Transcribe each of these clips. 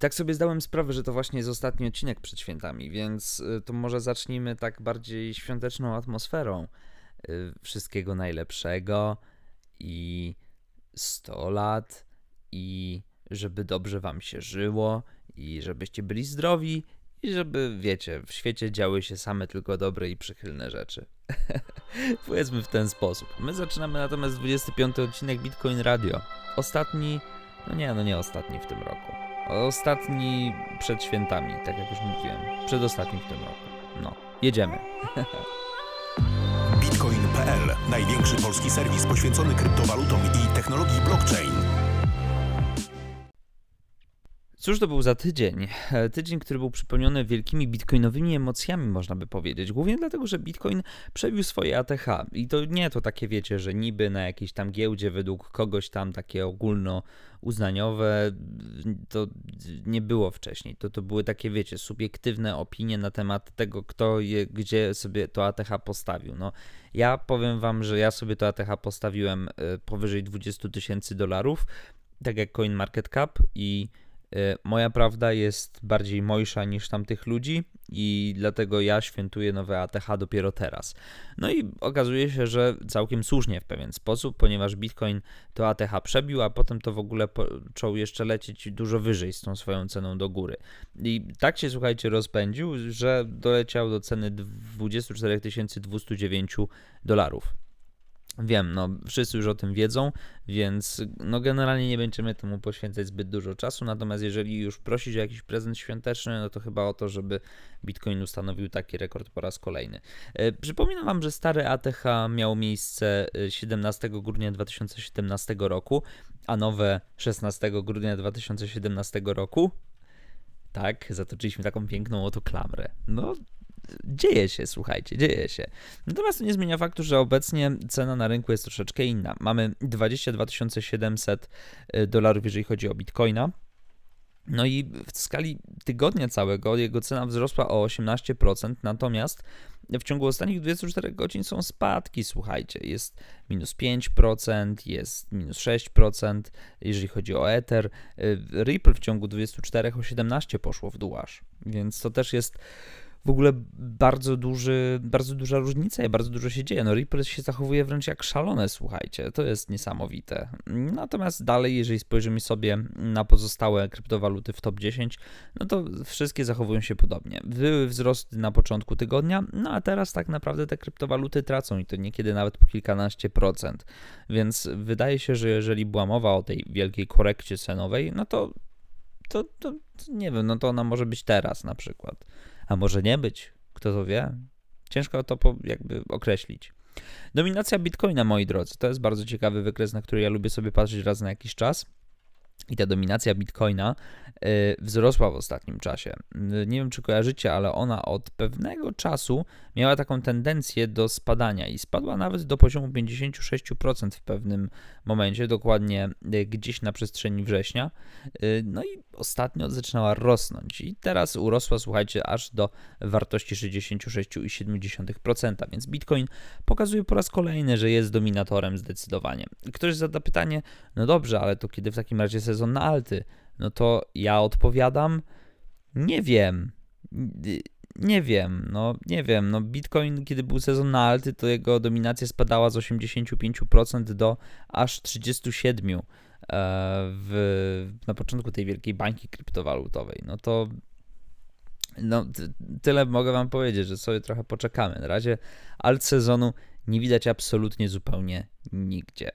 tak sobie zdałem sprawę, że to właśnie jest ostatni odcinek przed świętami, więc y, to może zacznijmy tak bardziej świąteczną atmosferą. Y, wszystkiego najlepszego i 100 lat i żeby dobrze wam się żyło i żebyście byli zdrowi i żeby, wiecie, w świecie działy się same tylko dobre i przychylne rzeczy. Powiedzmy w ten sposób. My zaczynamy natomiast 25 odcinek Bitcoin Radio. Ostatni, no nie, no nie ostatni w tym roku. Ostatni przed świętami, tak jak już mówiłem. Przedostatni w tym roku. No, jedziemy. Bitcoin.pl największy polski serwis poświęcony kryptowalutom i technologii blockchain. Cóż to był za tydzień? E, tydzień, który był przypełniony wielkimi bitcoinowymi emocjami, można by powiedzieć. Głównie dlatego, że bitcoin przebił swoje ATH. I to nie to takie, wiecie, że niby na jakiejś tam giełdzie według kogoś tam takie ogólno uznaniowe, to nie było wcześniej. To, to były takie, wiecie, subiektywne opinie na temat tego, kto je, gdzie sobie to ATH postawił. No, ja powiem wam, że ja sobie to ATH postawiłem e, powyżej 20 tysięcy dolarów, tak jak CoinMarketCap i moja prawda jest bardziej mojsza niż tamtych ludzi i dlatego ja świętuję nowe ATH dopiero teraz. No i okazuje się, że całkiem słusznie w pewien sposób, ponieważ Bitcoin to ATH przebił, a potem to w ogóle począł jeszcze lecieć dużo wyżej z tą swoją ceną do góry. I tak się, słuchajcie, rozpędził, że doleciał do ceny 24 209 dolarów. Wiem, no wszyscy już o tym wiedzą, więc no generalnie nie będziemy temu poświęcać zbyt dużo czasu, natomiast jeżeli już prosić o jakiś prezent świąteczny, no to chyba o to, żeby Bitcoin ustanowił taki rekord po raz kolejny. E, przypominam Wam, że stary ATH miał miejsce 17 e, grudnia 2017 roku, a nowe 16 grudnia 2017 roku. Tak, zatoczyliśmy taką piękną oto klamrę. No, dzieje się, słuchajcie, dzieje się. Natomiast to nie zmienia faktu, że obecnie cena na rynku jest troszeczkę inna. Mamy 22 700 y, dolarów, jeżeli chodzi o bitcoina. No i w skali tygodnia całego jego cena wzrosła o 18%, natomiast w ciągu ostatnich 24 godzin są spadki, słuchajcie, jest minus 5%, jest minus 6%, jeżeli chodzi o Ether. Y, Ripple w ciągu 24 o 17 poszło w dół aż, więc to też jest w ogóle bardzo, duży, bardzo duża różnica i bardzo dużo się dzieje. No Ripple się zachowuje wręcz jak szalone, słuchajcie, to jest niesamowite. Natomiast dalej, jeżeli spojrzymy sobie na pozostałe kryptowaluty w top 10, no to wszystkie zachowują się podobnie. Były wzrosty na początku tygodnia, no a teraz tak naprawdę te kryptowaluty tracą i to niekiedy nawet po kilkanaście procent. Więc wydaje się, że jeżeli była mowa o tej wielkiej korekcie cenowej, no to to, to, nie wiem, no to ona może być teraz na przykład a może nie być, kto to wie. Ciężko to jakby określić. Dominacja Bitcoina, moi drodzy, to jest bardzo ciekawy wykres, na który ja lubię sobie patrzeć raz na jakiś czas. I ta dominacja bitcoina y, wzrosła w ostatnim czasie. Y, nie wiem, czy kojarzycie, ale ona od pewnego czasu miała taką tendencję do spadania i spadła nawet do poziomu 56% w pewnym momencie, dokładnie y, gdzieś na przestrzeni września. No i ostatnio zaczynała rosnąć i teraz urosła, słuchajcie, aż do wartości 66,7%, więc Bitcoin pokazuje po raz kolejny, że jest dominatorem zdecydowanie. Ktoś zada pytanie, no dobrze, ale to kiedy w takim razie sezon na alty? No to ja odpowiadam, nie wiem. Nie wiem, no nie wiem. No Bitcoin, kiedy był sezon na alty, to jego dominacja spadała z 85% do aż 37% e, w, na początku tej wielkiej bańki kryptowalutowej. No to no, tyle mogę wam powiedzieć, że sobie trochę poczekamy. Na razie alt sezonu nie widać absolutnie zupełnie nigdzie.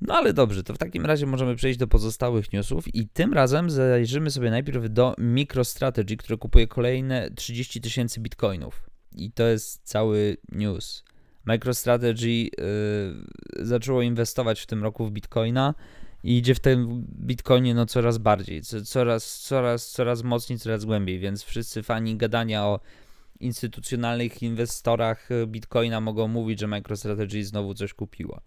No ale dobrze, to w takim razie możemy przejść do pozostałych newsów i tym razem zajrzymy sobie najpierw do MicroStrategy, które kupuje kolejne 30 tysięcy bitcoinów. I to jest cały news. MicroStrategy yy, zaczęło inwestować w tym roku w bitcoina i idzie w tym bitcoinie no coraz bardziej, coraz, coraz, coraz mocniej, coraz głębiej, więc wszyscy fani gadania o instytucjonalnych inwestorach bitcoina mogą mówić, że MicroStrategy znowu coś kupiło.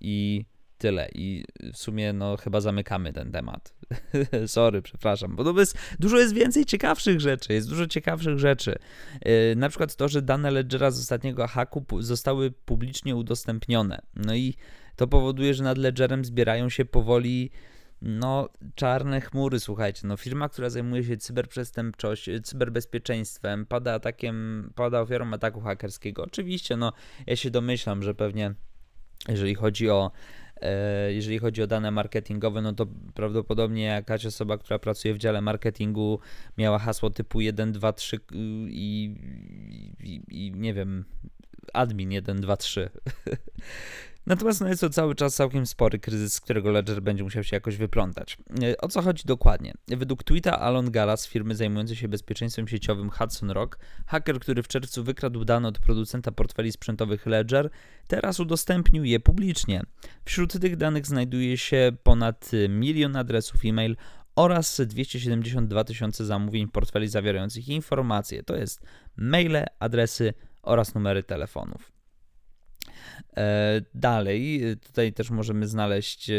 I tyle. I w sumie, no, chyba zamykamy ten temat. Sorry, przepraszam, bo to jest, dużo jest więcej ciekawszych rzeczy. Jest dużo ciekawszych rzeczy. Yy, na przykład to, że dane Ledgera z ostatniego haku zostały publicznie udostępnione. No i to powoduje, że nad Ledgerem zbierają się powoli no, czarne chmury, słuchajcie, no firma, która zajmuje się cyberprzestępczością, cyberbezpieczeństwem, pada atakiem, pada ofiarą ataku hakerskiego. Oczywiście, no, ja się domyślam, że pewnie jeżeli chodzi o jeżeli chodzi o dane marketingowe, no to prawdopodobnie jakaś osoba, która pracuje w dziale marketingu, miała hasło typu 1, 2, 3 i, i, i nie wiem, admin 1, 2, 3. Natomiast no jest to cały czas całkiem spory kryzys, z którego Ledger będzie musiał się jakoś wyplątać. E, o co chodzi dokładnie? Według tweeta Alon Gala z firmy zajmującej się bezpieczeństwem sieciowym Hudson Rock, haker, który w czerwcu wykradł dane od producenta portfeli sprzętowych Ledger, teraz udostępnił je publicznie. Wśród tych danych znajduje się ponad milion adresów e-mail oraz 272 tysiące zamówień portfeli zawierających informacje, to jest maile, adresy oraz numery telefonów. E, dalej, tutaj też możemy znaleźć e,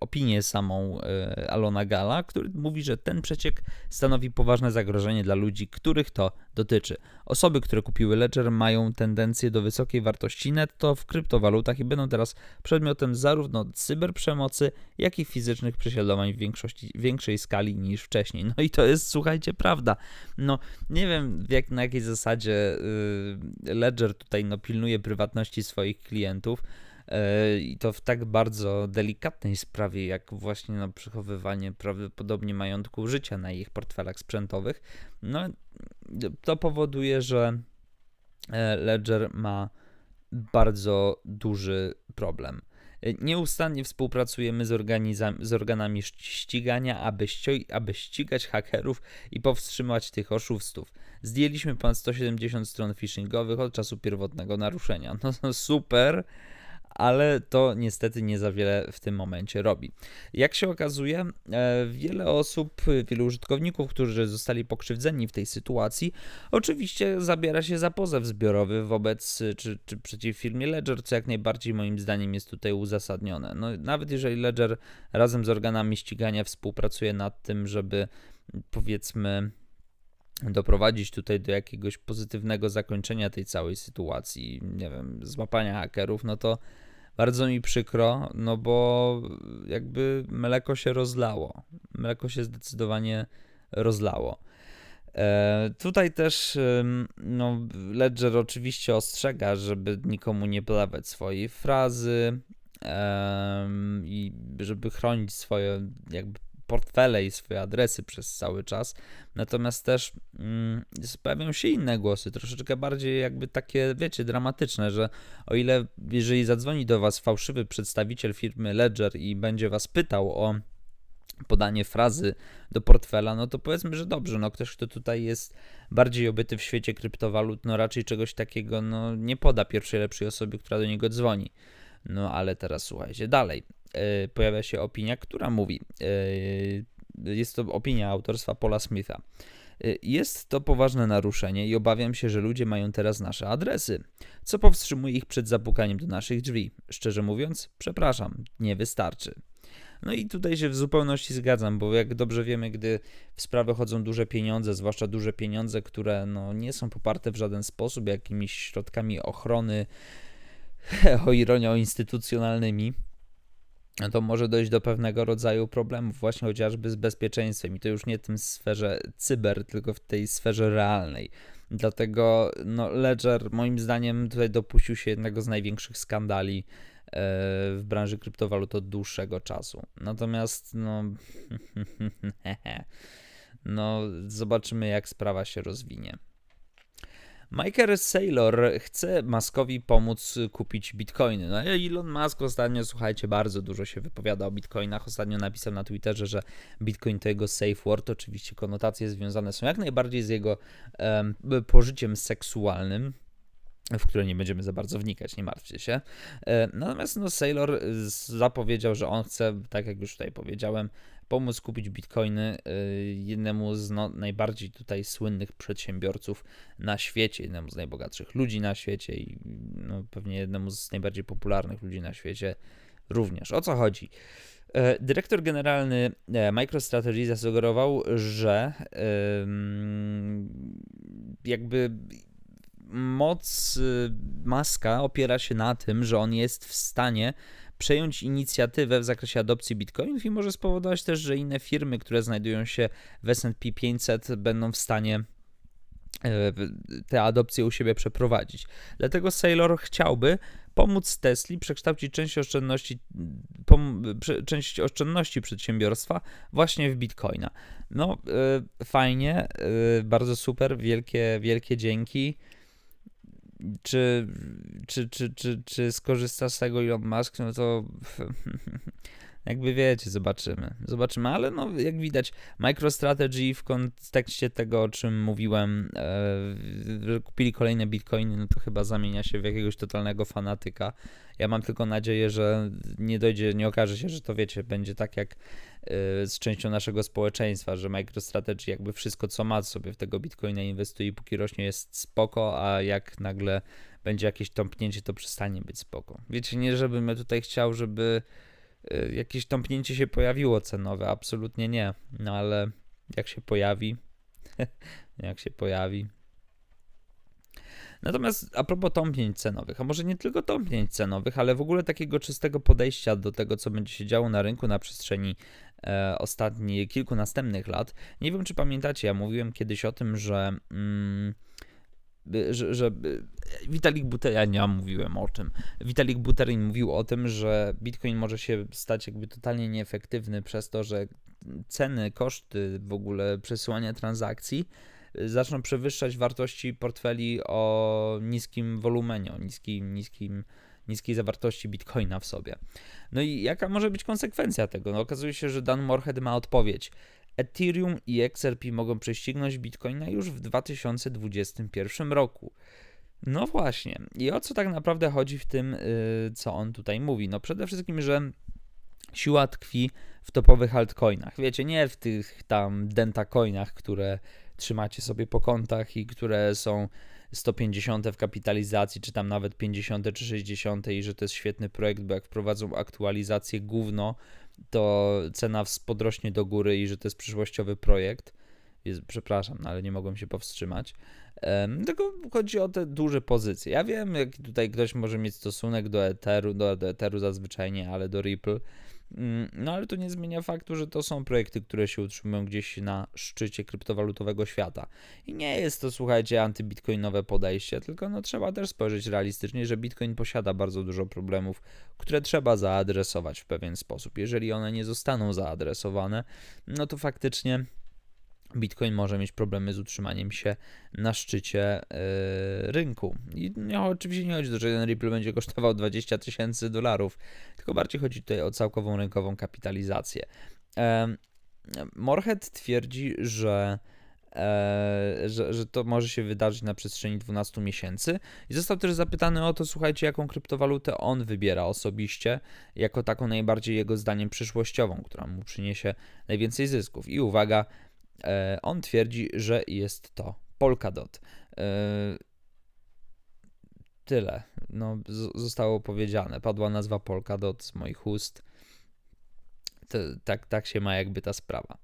opinię samą e, Alona Gala, który mówi, że ten przeciek stanowi poważne zagrożenie dla ludzi, których to dotyczy. Osoby, które kupiły Ledger mają tendencję do wysokiej wartości netto w kryptowalutach i będą teraz przedmiotem zarówno cyberprzemocy, jak i fizycznych prześladowań w większości, większej skali niż wcześniej. No i to jest, słuchajcie, prawda. No, nie wiem jak, na jakiej zasadzie yy, Ledger tutaj no, pilnuje prywatności swoich klientów, yy, i to w tak bardzo delikatnej sprawie, jak właśnie no, przechowywanie prawdopodobnie majątku życia na ich portfelach sprzętowych. No, to powoduje, że e, Ledger ma bardzo duży problem. E, nieustannie współpracujemy z, z organami ścigania, aby, aby ścigać hakerów i powstrzymać tych oszustów. Zdjęliśmy ponad 170 stron phishingowych od czasu pierwotnego naruszenia. No super, ale to niestety nie za wiele w tym momencie robi. Jak się okazuje, e, wiele osób, wielu użytkowników, którzy zostali pokrzywdzeni w tej sytuacji, oczywiście zabiera się za pozew zbiorowy wobec czy, czy przeciw firmie Ledger, co jak najbardziej moim zdaniem jest tutaj uzasadnione. No, nawet jeżeli Ledger razem z organami ścigania współpracuje nad tym, żeby powiedzmy doprowadzić tutaj do jakiegoś pozytywnego zakończenia tej całej sytuacji, nie wiem, złapania hakerów, no to bardzo mi przykro, no bo jakby mleko się rozlało. Mleko się zdecydowanie rozlało. E, tutaj też no, Ledger oczywiście ostrzega, żeby nikomu nie podawać swojej frazy i żeby chronić swoje jakby portfele i swoje adresy przez cały czas. Natomiast też mm, pojawią się inne głosy, troszeczkę bardziej jakby takie, wiecie, dramatyczne, że o ile jeżeli zadzwoni do Was fałszywy przedstawiciel firmy Ledger i będzie Was pytał o podanie frazy do portfela, no to powiedzmy, że dobrze, no ktoś, kto tutaj jest bardziej obyty w świecie kryptowalut, no raczej czegoś takiego no nie poda pierwszej lepszej osobie, która do niego dzwoni. No ale teraz słuchajcie, dalej. E, pojawia się opinia, która mówi, e, jest to opinia autorstwa Paula Smitha. E, jest to poważne naruszenie i obawiam się, że ludzie mają teraz nasze adresy, co powstrzymuje ich przed zapukaniem do naszych drzwi. Szczerze mówiąc, przepraszam, nie wystarczy. No i tutaj się w zupełności zgadzam, bo jak dobrze wiemy, gdy w sprawę chodzą duże pieniądze, zwłaszcza duże pieniądze, które no, nie są poparte w żaden sposób jakimiś środkami ochrony, o ironio instytucjonalnymi, to może dojść do pewnego rodzaju problemów, właśnie chociażby z bezpieczeństwem. I to już nie w tym sferze cyber, tylko w tej sferze realnej. Dlatego no, Ledger moim zdaniem tutaj dopuścił się jednego z największych skandali e, w branży kryptowalut od dłuższego czasu. Natomiast no, no zobaczymy jak sprawa się rozwinie. Michael Saylor chce Muskowi pomóc kupić bitcoiny. No Elon Musk ostatnio, słuchajcie, bardzo dużo się wypowiada o bitcoinach. Ostatnio napisał na Twitterze, że bitcoin to jego safe word. Oczywiście konotacje związane są jak najbardziej z jego um, pożyciem seksualnym w które nie będziemy za bardzo wnikać, nie martwcie się. E, natomiast no, Sailor zapowiedział, że on chce, tak jak już tutaj powiedziałem, pomóc kupić bitcoiny y, jednemu z no, najbardziej tutaj słynnych przedsiębiorców na świecie, jednemu z najbogatszych ludzi na świecie i no, pewnie jednemu z najbardziej popularnych ludzi na świecie również. O co chodzi? E, dyrektor generalny e, MicroStrategy zasugerował, że jakby moc y, Maska opiera się na tym, że on jest w stanie przejąć inicjatywę w zakresie adopcji bitcoinów i może spowodować też, że inne firmy, które znajdują się w S&P 500 będą w stanie e, te adopcje u siebie przeprowadzić. Dlatego Sailor chciałby pomóc Tesli przekształcić część oszczędności, pom- część oszczędności przedsiębiorstwa właśnie w bitcoina. No, yy, fajnie, yy, bardzo super, wielkie, wielkie dzięki. Czy, czy, czy, czy, czy skorzysta z tego Elon Musk? No to jakby wiecie, zobaczymy. Zobaczymy, ale no jak widać, MicroStrategy w kontekście tego, o czym mówiłem, e, kupili kolejne bitcoiny, no to chyba zamienia się w jakiegoś totalnego fanatyka. Ja mam tylko nadzieję, że nie dojdzie, nie okaże się, że to wiecie, będzie tak jak z częścią naszego społeczeństwa, że MicroStrategy jakby wszystko co ma sobie w tego bitcoina inwestuje i póki rośnie jest spoko, a jak nagle będzie jakieś tąpnięcie, to przestanie być spoko. Wiecie, nie żebym ja tutaj chciał, żeby Y, jakieś tąpnięcie się pojawiło cenowe, absolutnie nie. No ale jak się pojawi, jak się pojawi. Natomiast a propos tąpnięć cenowych, a może nie tylko tąpnięć cenowych, ale w ogóle takiego czystego podejścia do tego, co będzie się działo na rynku na przestrzeni ostatnich kilku następnych lat. Nie wiem, czy pamiętacie, ja mówiłem kiedyś o tym, że. Mm, że, że Vitalik Buterin, ja mówiłem o czym, Vitalik Buterin mówił o tym, że Bitcoin może się stać jakby totalnie nieefektywny przez to, że ceny, koszty w ogóle przesyłania transakcji zaczną przewyższać wartości portfeli o niskim wolumenie, o niskim, niskim, niskiej zawartości bitcoina w sobie. No i jaka może być konsekwencja tego? No okazuje się, że Dan Morhead ma odpowiedź. Ethereum i XRP mogą prześcignąć Bitcoina już w 2021 roku. No właśnie. I o co tak naprawdę chodzi w tym, y, co on tutaj mówi? No przede wszystkim, że siła tkwi w topowych altcoinach. Wiecie, nie w tych tam dentacoinach, które trzymacie sobie po kontach i które są 150 w kapitalizacji, czy tam nawet 50 czy 60 i że to jest świetny projekt, bo jak wprowadzą aktualizację gówno, to cena podrośnie do góry i że to jest przyszłościowy projekt. Jest, przepraszam, no ale nie mogłem się powstrzymać. Um, tylko chodzi o te duże pozycje. Ja wiem, jak tutaj ktoś może mieć stosunek do Etheru, do, do Etheru zazwyczaj nie, ale do Ripple. Mm, no ale to nie zmienia faktu, że to są projekty, które się utrzymują gdzieś na szczycie kryptowalutowego świata. I nie jest to, słuchajcie, antybitcoinowe podejście, tylko no trzeba też spojrzeć realistycznie, że Bitcoin posiada bardzo dużo problemów, które trzeba zaadresować w pewien sposób. Jeżeli one nie zostaną zaadresowane, no to faktycznie Bitcoin może mieć problemy z utrzymaniem się na szczycie yy, rynku. I no, oczywiście nie chodzi o to, że ten Ripple będzie kosztował 20 tysięcy dolarów, tylko bardziej chodzi tutaj o całkową rynkową kapitalizację. Yy, Morhead twierdzi, że E, że, że to może się wydarzyć na przestrzeni 12 miesięcy. I został też zapytany o to, słuchajcie, jaką kryptowalutę on wybiera osobiście, jako taką najbardziej jego zdaniem przyszłościową, która mu przyniesie najwięcej zysków. I uwaga, E, on twierdzi, że jest to Polkadot. E, tyle. No, zostało powiedziane. Padła nazwa Polkadot z moich ust. To, tak, tak się ma jakby ta sprawa.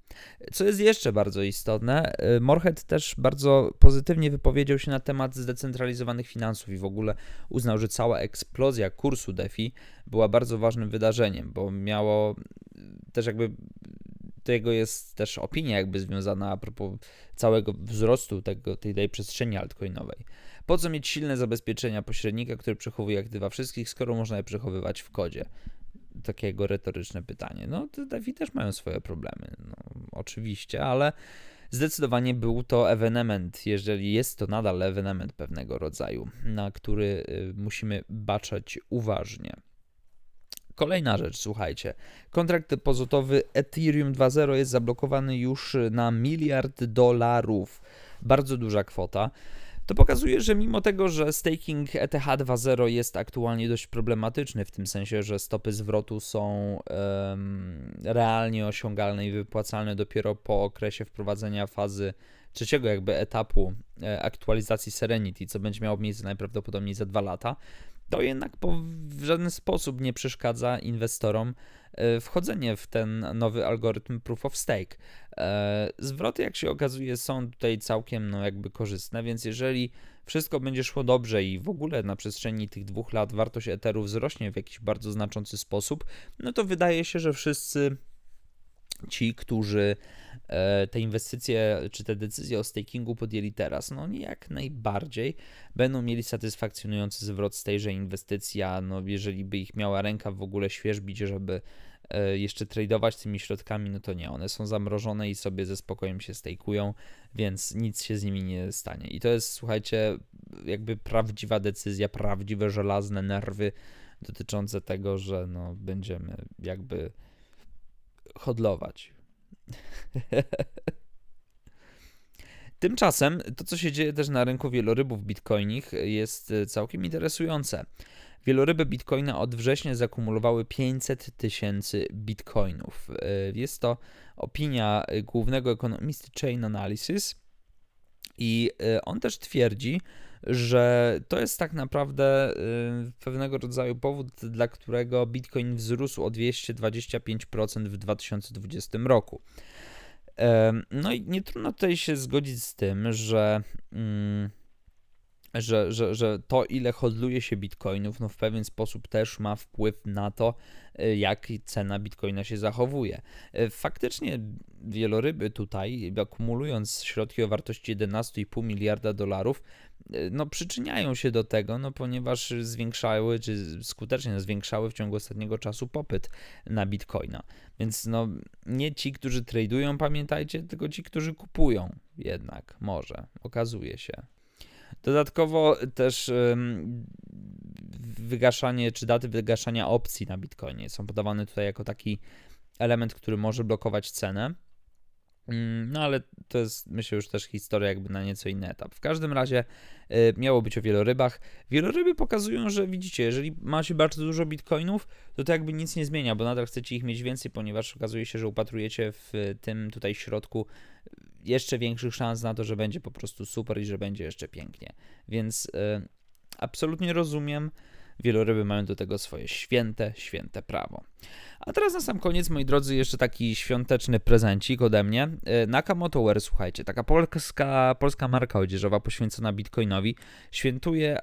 Co jest jeszcze bardzo istotne, e, Morhead też bardzo pozytywnie wypowiedział się na temat zdecentralizowanych finansów i w ogóle uznał, że cała eksplozja kursu DeFi była bardzo ważnym wydarzeniem, bo miało też jakby tego jest też opinia jakby związana a propos całego wzrostu tego, tej, tej przestrzeni altcoinowej. Po co mieć silne zabezpieczenia pośrednika, który przechowuje aktywa wszystkich, skoro można je przechowywać w kodzie? Takiego retoryczne pytanie. No, DeFi też mają swoje problemy, no, oczywiście, ale zdecydowanie był to ewenement, jeżeli jest to nadal ewenement pewnego rodzaju, na który y, musimy baczać uważnie. Kolejna rzecz, słuchajcie. Kontrakt depozytowy Ethereum 2.0 jest zablokowany już na miliard dolarów. Bardzo duża kwota. To pokazuje, że mimo tego, że staking ETH 2.0 jest aktualnie dość problematyczny, w tym sensie, że stopy zwrotu są um, realnie osiągalne i wypłacalne dopiero po okresie wprowadzenia fazy trzeciego jakby etapu e, aktualizacji Serenity, co będzie miało miejsce najprawdopodobniej za dwa lata, to jednak w żaden sposób nie przeszkadza inwestorom e, wchodzenie w ten nowy algorytm Proof of Stake. E, zwroty, jak się okazuje, są tutaj całkiem no, jakby korzystne, więc jeżeli wszystko będzie szło dobrze i w ogóle na przestrzeni tych dwóch lat wartość Etheru wzrośnie w jakiś bardzo znaczący sposób, no to wydaje się, że wszyscy ci, którzy te inwestycje czy te decyzje o stakingu podjęli teraz, no oni jak najbardziej będą mieli satysfakcjonujący zwrot z tejże inwestycji, a no jeżeli by ich miała ręka w ogóle świeżbić, żeby e, jeszcze tradować tymi środkami, no to nie, one są zamrożone i sobie ze spokojem się stejkują, więc nic się z nimi nie stanie. I to jest, słuchajcie, jakby prawdziwa decyzja, prawdziwe żelazne nerwy dotyczące tego, że no będziemy jakby hodlować. Tymczasem to, co się dzieje też na rynku wielorybów bitcoinich, jest całkiem interesujące. Wieloryby bitcoina od września zakumulowały 500 tysięcy bitcoinów. Jest to opinia głównego ekonomisty Chain Analysis i on też twierdzi, że to jest tak naprawdę y, pewnego rodzaju powód, dla którego Bitcoin wzrósł o 225% w 2020 roku. No i nie trudno tutaj się zgodzić z tym, że. Mm, że, że, że to, ile hodluje się bitcoinów, no w pewien sposób też ma wpływ na to, y, jak cena bitcoina się zachowuje. Y, faktycznie wieloryby tutaj, akumulując środki o wartości 11,5 miliarda dolarów, y, no przyczyniają się do tego, no ponieważ zwiększały, czy skutecznie zwiększały w ciągu ostatniego czasu popyt na bitcoina. Więc no nie ci, którzy tradują, pamiętajcie, tylko ci, którzy kupują jednak, może, okazuje się. Dodatkowo też wygaszanie, czy daty wygaszania opcji na Bitcoinie są podawane tutaj jako taki element, który może blokować cenę. Mm, no ale to jest myślę już też historia jakby na nieco inny etap. W każdym razie y, miało być o wielorybach. Wieloryby pokazują, że widzicie, jeżeli macie bardzo dużo bitcoinów, to to jakby nic nie zmienia, bo nadal chcecie ich mieć więcej, ponieważ okazuje się, że upatrujecie w tym tutaj środku jeszcze większych szans na to, że będzie po prostu super i że będzie jeszcze pięknie. Więc y, absolutnie rozumiem. Wieloryby mają do tego swoje święte, święte prawo. A teraz na sam koniec, moi drodzy, jeszcze taki świąteczny prezencik ode mnie. Y, Nakamoto Wear, słuchajcie, taka polska, polska marka odzieżowa poświęcona Bitcoinowi, świętuje y,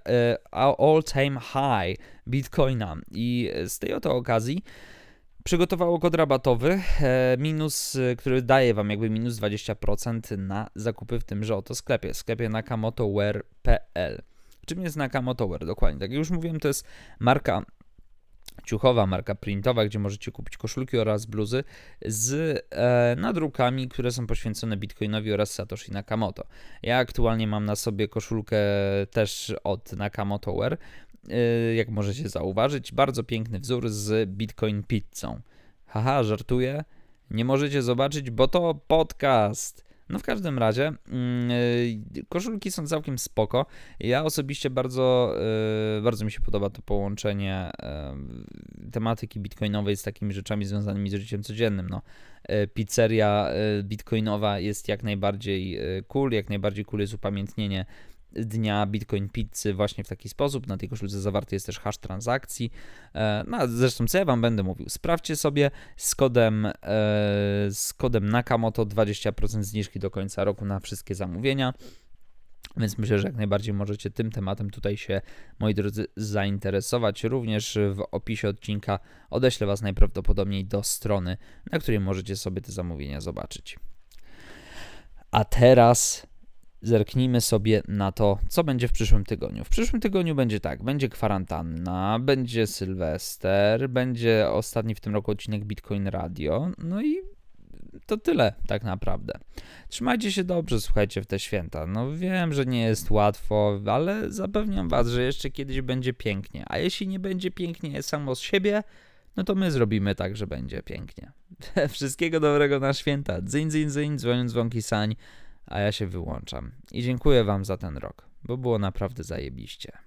all-time high Bitcoina i z tej oto okazji przygotowało kod rabatowy, e, minus, e, który daje Wam jakby minus 20% na zakupy w tymże oto sklepie, sklepie nakamotoware.pl. Czym jest Nakamoto Wear? Dokładnie, tak jak już mówiłem, to jest marka ciuchowa, marka printowa, gdzie możecie kupić koszulki oraz bluzy z e, nadrukami, które są poświęcone Bitcoinowi oraz Satoshi Nakamoto. Ja aktualnie mam na sobie koszulkę też od Nakamoto Wear, jak możecie zauważyć, bardzo piękny wzór z Bitcoin Pizzą. Haha, żartuję. Nie możecie zobaczyć, bo to podcast. No w każdym razie yy, koszulki są całkiem spoko. Ja osobiście bardzo, yy, bardzo mi się podoba to połączenie yy, tematyki bitcoinowej z takimi rzeczami związanymi z życiem codziennym. No, y, pizzeria y, bitcoinowa jest jak najbardziej cool, jak najbardziej cool jest upamiętnienie dnia Bitcoin Pizzy właśnie w taki sposób. Na tej koszulce zawarty jest też hash transakcji. E, no, zresztą co ja wam będę mówił? Sprawdźcie sobie z kodem, e, z kodem Nakamoto 20% zniżki do końca roku na wszystkie zamówienia. Więc myślę, że jak najbardziej możecie tym tematem tutaj się, moi drodzy, zainteresować. Również w opisie odcinka odeślę Was najprawdopodobniej do strony, na której możecie sobie te zamówienia zobaczyć. A teraz zerknijmy sobie na to, co będzie w przyszłym tygodniu. W przyszłym tygodniu będzie tak, będzie kwarantanna, będzie Sylwester, będzie ostatni w tym roku odcinek Bitcoin Radio, no i to tyle tak naprawdę. Trzymajcie się dobrze, słuchajcie, w te święta. No wiem, że nie jest łatwo, ale zapewniam was, że jeszcze kiedyś będzie pięknie. A jeśli nie będzie pięknie samo z siebie, no to my zrobimy tak, że będzie pięknie. Wszystkiego dobrego na święta. Dzyń, dzyń, dzyń, dzwonią dzwonki sań a ja się wyłączam. I dziękuję Wam za ten rok, bo było naprawdę zajebiście.